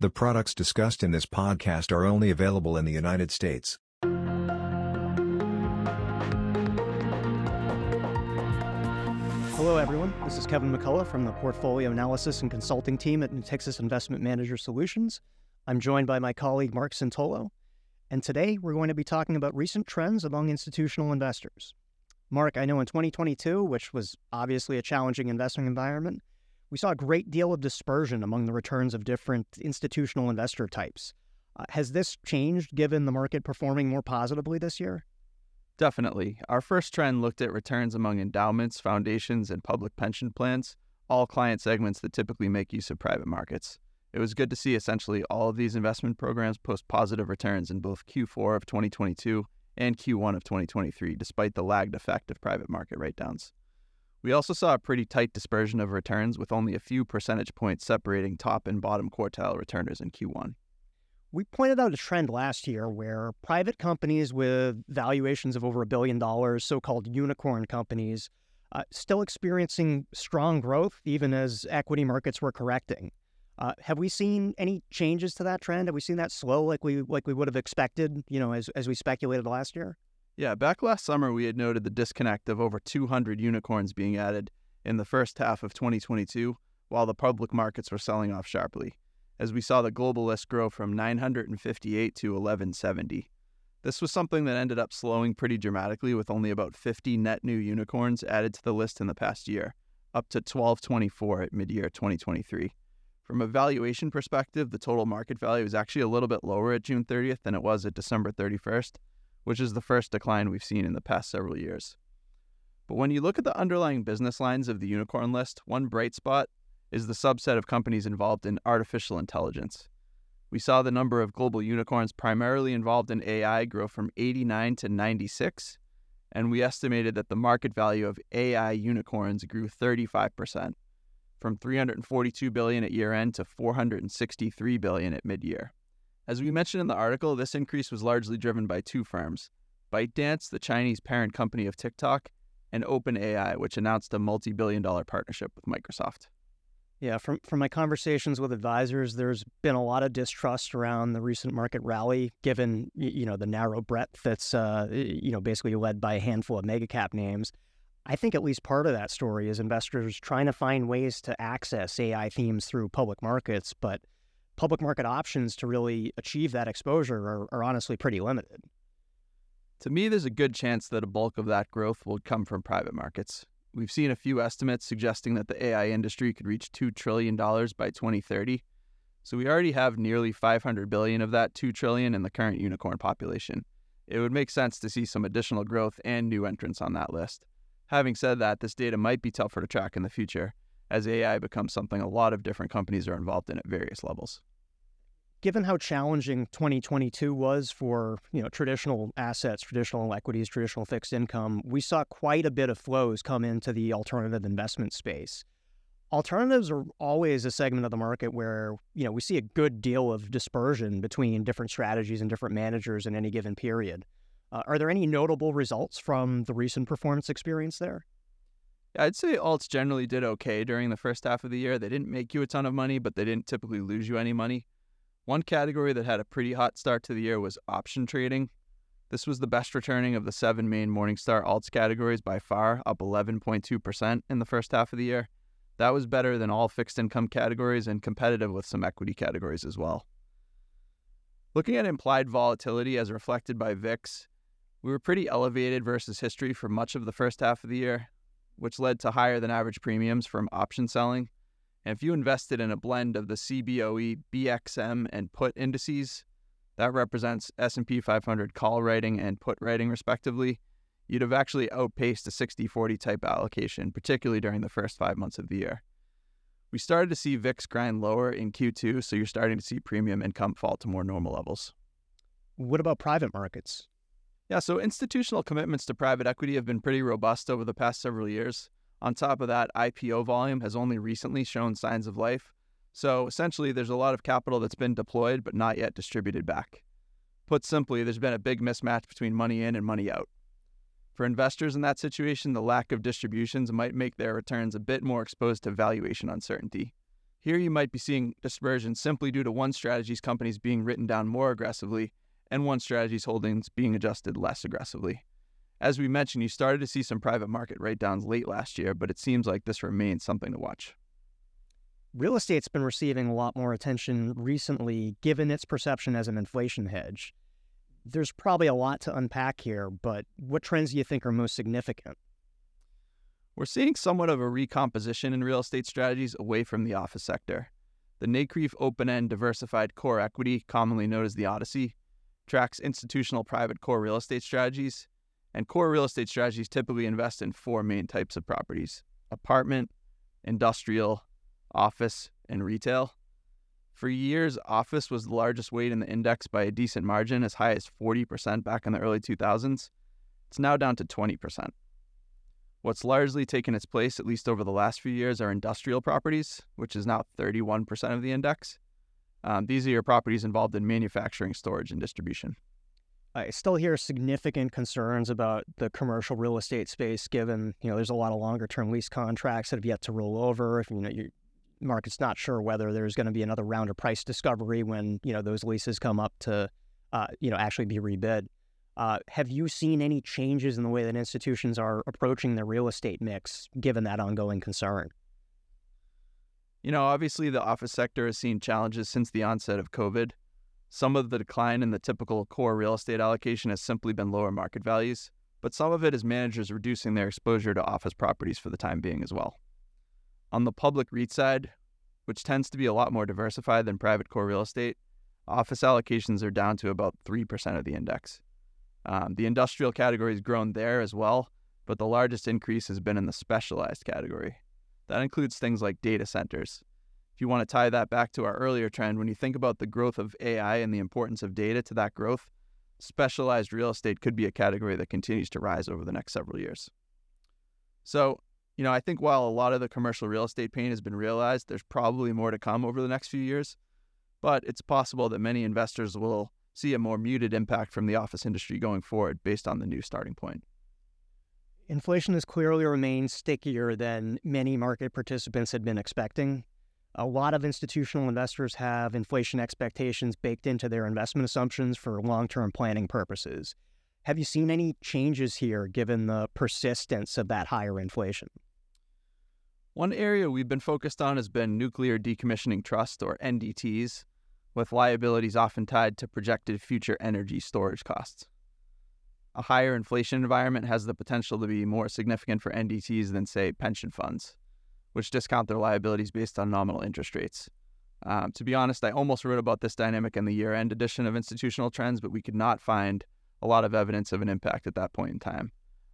The products discussed in this podcast are only available in the United States. Hello, everyone. This is Kevin McCullough from the Portfolio Analysis and Consulting team at Natixis Investment Manager Solutions. I'm joined by my colleague Mark Santolo, and today we're going to be talking about recent trends among institutional investors. Mark, I know in 2022, which was obviously a challenging investment environment, we saw a great deal of dispersion among the returns of different institutional investor types. Uh, has this changed given the market performing more positively this year? Definitely. Our first trend looked at returns among endowments, foundations, and public pension plans, all client segments that typically make use of private markets. It was good to see essentially all of these investment programs post positive returns in both Q4 of 2022 and Q1 of 2023, despite the lagged effect of private market write downs. We also saw a pretty tight dispersion of returns with only a few percentage points separating top and bottom quartile returners in Q1. We pointed out a trend last year where private companies with valuations of over a billion dollars, so called unicorn companies, uh, still experiencing strong growth even as equity markets were correcting. Uh, have we seen any changes to that trend? Have we seen that slow like we like we would have expected, you know, as, as we speculated last year? Yeah, back last summer, we had noted the disconnect of over 200 unicorns being added in the first half of 2022, while the public markets were selling off sharply as we saw the global list grow from 958 to 1170. This was something that ended up slowing pretty dramatically with only about 50 net new unicorns added to the list in the past year, up to 1224 at mid year 2023. From a valuation perspective, the total market value is actually a little bit lower at June 30th than it was at December 31st, which is the first decline we've seen in the past several years. But when you look at the underlying business lines of the unicorn list, one bright spot is the subset of companies involved in artificial intelligence. We saw the number of global unicorns primarily involved in AI grow from 89 to 96, and we estimated that the market value of AI unicorns grew 35%, from 342 billion at year-end to 463 billion at mid-year. As we mentioned in the article, this increase was largely driven by two firms, ByteDance, the Chinese parent company of TikTok, and OpenAI, which announced a multi-billion dollar partnership with Microsoft. Yeah, from from my conversations with advisors, there's been a lot of distrust around the recent market rally, given you know the narrow breadth that's uh, you know basically led by a handful of mega cap names. I think at least part of that story is investors trying to find ways to access AI themes through public markets, but public market options to really achieve that exposure are, are honestly pretty limited. To me, there's a good chance that a bulk of that growth will come from private markets. We've seen a few estimates suggesting that the AI industry could reach $2 trillion by 2030. So we already have nearly 500 billion of that 2 trillion in the current unicorn population. It would make sense to see some additional growth and new entrants on that list. Having said that, this data might be tougher to track in the future as AI becomes something a lot of different companies are involved in at various levels given how challenging 2022 was for you know traditional assets, traditional equities, traditional fixed income, we saw quite a bit of flows come into the alternative investment space. Alternatives are always a segment of the market where you know we see a good deal of dispersion between different strategies and different managers in any given period. Uh, are there any notable results from the recent performance experience there? I'd say alts generally did okay during the first half of the year. They didn't make you a ton of money, but they didn't typically lose you any money. One category that had a pretty hot start to the year was option trading. This was the best returning of the seven main Morningstar alts categories by far, up 11.2% in the first half of the year. That was better than all fixed income categories and competitive with some equity categories as well. Looking at implied volatility as reflected by VIX, we were pretty elevated versus history for much of the first half of the year, which led to higher than average premiums from option selling. And if you invested in a blend of the CBOE, BXM, and put indices, that represents S&P 500 call writing and put writing respectively, you'd have actually outpaced a 60-40 type allocation, particularly during the first 5 months of the year. We started to see VIX grind lower in Q2, so you're starting to see premium income fall to more normal levels. What about private markets? Yeah, so institutional commitments to private equity have been pretty robust over the past several years. On top of that, IPO volume has only recently shown signs of life. So essentially, there's a lot of capital that's been deployed but not yet distributed back. Put simply, there's been a big mismatch between money in and money out. For investors in that situation, the lack of distributions might make their returns a bit more exposed to valuation uncertainty. Here you might be seeing dispersion simply due to one strategy's companies being written down more aggressively and one strategy's holdings being adjusted less aggressively. As we mentioned, you started to see some private market write downs late last year, but it seems like this remains something to watch. Real estate's been receiving a lot more attention recently, given its perception as an inflation hedge. There's probably a lot to unpack here, but what trends do you think are most significant? We're seeing somewhat of a recomposition in real estate strategies away from the office sector. The NCREIF open end diversified core equity, commonly known as the ODCE, tracks institutional private core real estate strategies and core real estate strategies typically invest in four main types of properties apartment, industrial, office, and retail. For years, office was the largest weight in the index by a decent margin, as high as 40% back in the early 2000s. It's now down to 20%. What's largely taken its place, at least over the last few years, are industrial properties, which is now 31% of the index. Um, these are your properties involved in manufacturing, storage, and distribution. I still hear significant concerns about the commercial real estate space, given you know there's a lot of longer term lease contracts that have yet to roll over. If you know your market's not sure whether there's going to be another round of price discovery when you know those leases come up to uh, you know actually be rebid. Uh, have you seen any changes in the way that institutions are approaching their real estate mix, given that ongoing concern? You know, obviously the office sector has seen challenges since the onset of COVID. Some of the decline in the typical core real estate allocation has simply been lower market values, but some of it is managers reducing their exposure to office properties for the time being as well. On the public REIT side, which tends to be a lot more diversified than private core real estate, office allocations are down to about 3% of the index. Um, the industrial category has grown there as well, but the largest increase has been in the specialized category. That includes things like data centers, if you want to tie that back to our earlier trend, when you think about the growth of AI and the importance of data to that growth, specialized real estate could be a category that continues to rise over the next several years. So, you know, I think while a lot of the commercial real estate pain has been realized, there's probably more to come over the next few years. But it's possible that many investors will see a more muted impact from the office industry going forward based on the new starting point. Inflation has clearly remained stickier than many market participants had been expecting. A lot of institutional investors have inflation expectations baked into their investment assumptions for long term planning purposes. Have you seen any changes here given the persistence of that higher inflation? One area we've been focused on has been nuclear decommissioning trusts, or NDTs, with liabilities often tied to projected future energy storage costs. A higher inflation environment has the potential to be more significant for NDTs than, say, pension funds which discount their liabilities based on nominal interest rates. Um, to be honest, I almost wrote about this dynamic in the year end edition of Institutional Trends, but we could not find a lot of evidence of an impact at that point in time.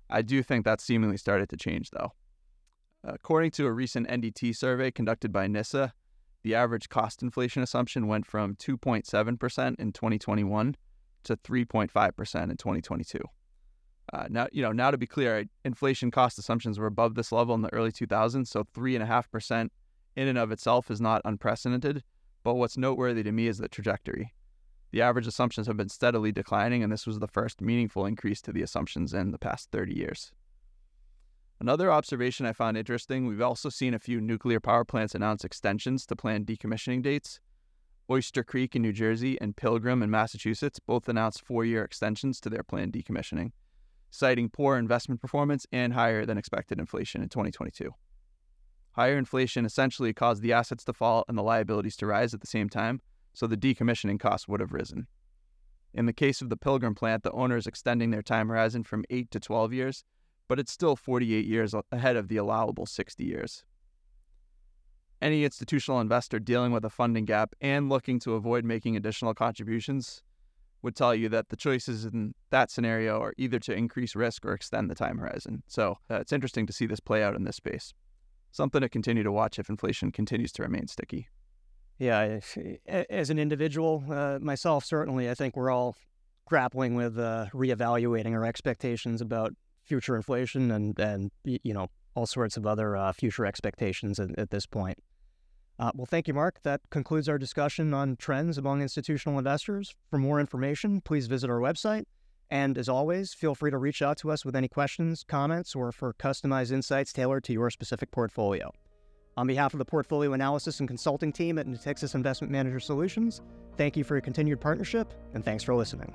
I do think that seemingly started to change, though. According to a recent NDT survey conducted by NISA, the average cost inflation assumption went from 2.7% in 2021 to 3.5% in 2022. Uh, now, you know, now to be clear, inflation cost assumptions were above this level in the early 2000s, so three and a half percent in and of itself is not unprecedented. But what's noteworthy to me is the trajectory. The average assumptions have been steadily declining, and this was the first meaningful increase to the assumptions in the past 30 years. Another observation I found interesting we've also seen a few nuclear power plants announce extensions to planned decommissioning dates. Oyster Creek in New Jersey and Pilgrim in Massachusetts both announced four year extensions to their planned decommissioning citing poor investment performance and higher than expected inflation in 2022. Higher inflation essentially caused the assets to fall and the liabilities to rise at the same time, so the decommissioning costs would have risen. In the case of the Pilgrim plant, the owner is extending their time horizon from 8 to 12 years, but it's still 48 years ahead of the allowable 60 years. Any institutional investor dealing with a funding gap and looking to avoid making additional contributions would tell you that the choices in that scenario are either to increase risk or extend the time horizon. So uh, it's interesting to see this play out in this space. Something to continue to watch if inflation continues to remain sticky. Yeah, as an individual, uh, myself certainly, I think we're all grappling with uh, reevaluating our expectations about future inflation and and you know all sorts of other uh, future expectations at, at this point. Uh, well, thank you, Mark. That concludes our discussion on trends among institutional investors. For more information, please visit our website. And as always, feel free to reach out to us with any questions, comments, or for customized insights tailored to your specific portfolio. On behalf of the portfolio analysis and consulting team at Natixis Investment Manager Solutions, thank you for your continued partnership and thanks for listening.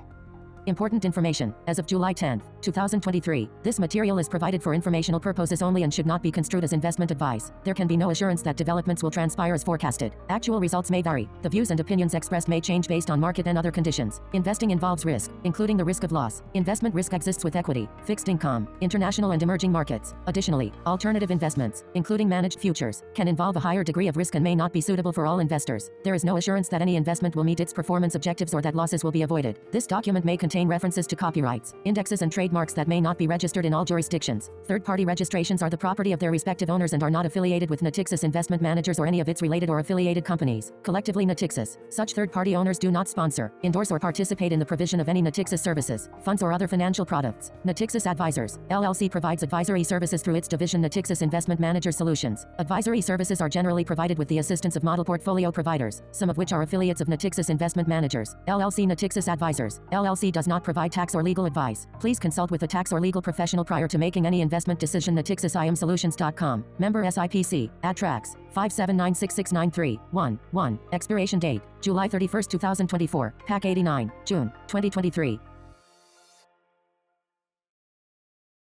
Important information. As of July 10, 2023, this material is provided for informational purposes only and should not be construed as investment advice. There can be no assurance that developments will transpire as forecasted. Actual results may vary. The views and opinions expressed may change based on market and other conditions. Investing involves risk, including the risk of loss. Investment risk exists with equity, fixed income, international and emerging markets. Additionally, alternative investments, including managed futures, can involve a higher degree of risk and may not be suitable for all investors. There is no assurance that any investment will meet its performance objectives or that losses will be avoided. This document may contain references to copyrights, indexes, and trademarks that may not be registered in all jurisdictions. Third party registrations are the property of their respective owners and are not affiliated with Natixis Investment Managers or any of its related or affiliated companies. Collectively, Natixis. Such third party owners do not sponsor, endorse, or participate in the provision of any Natixis services, funds, or other financial products. Natixis Advisors, LLC provides advisory services through its division Natixis Investment Manager Solutions. Advisory services are generally provided with the assistance of model portfolio providers, some of which are affiliates of Natixis Investment Managers. LLC Natixis Advisors, LLC does not provide tax or legal advice. Please consult with a tax or legal professional prior to making any investment decision. NatixisIMSolutions.com. Member SIPC. Attrax. 5796693. 1. 1. Expiration date. July 31, 2024. PAC 89. June. 2023.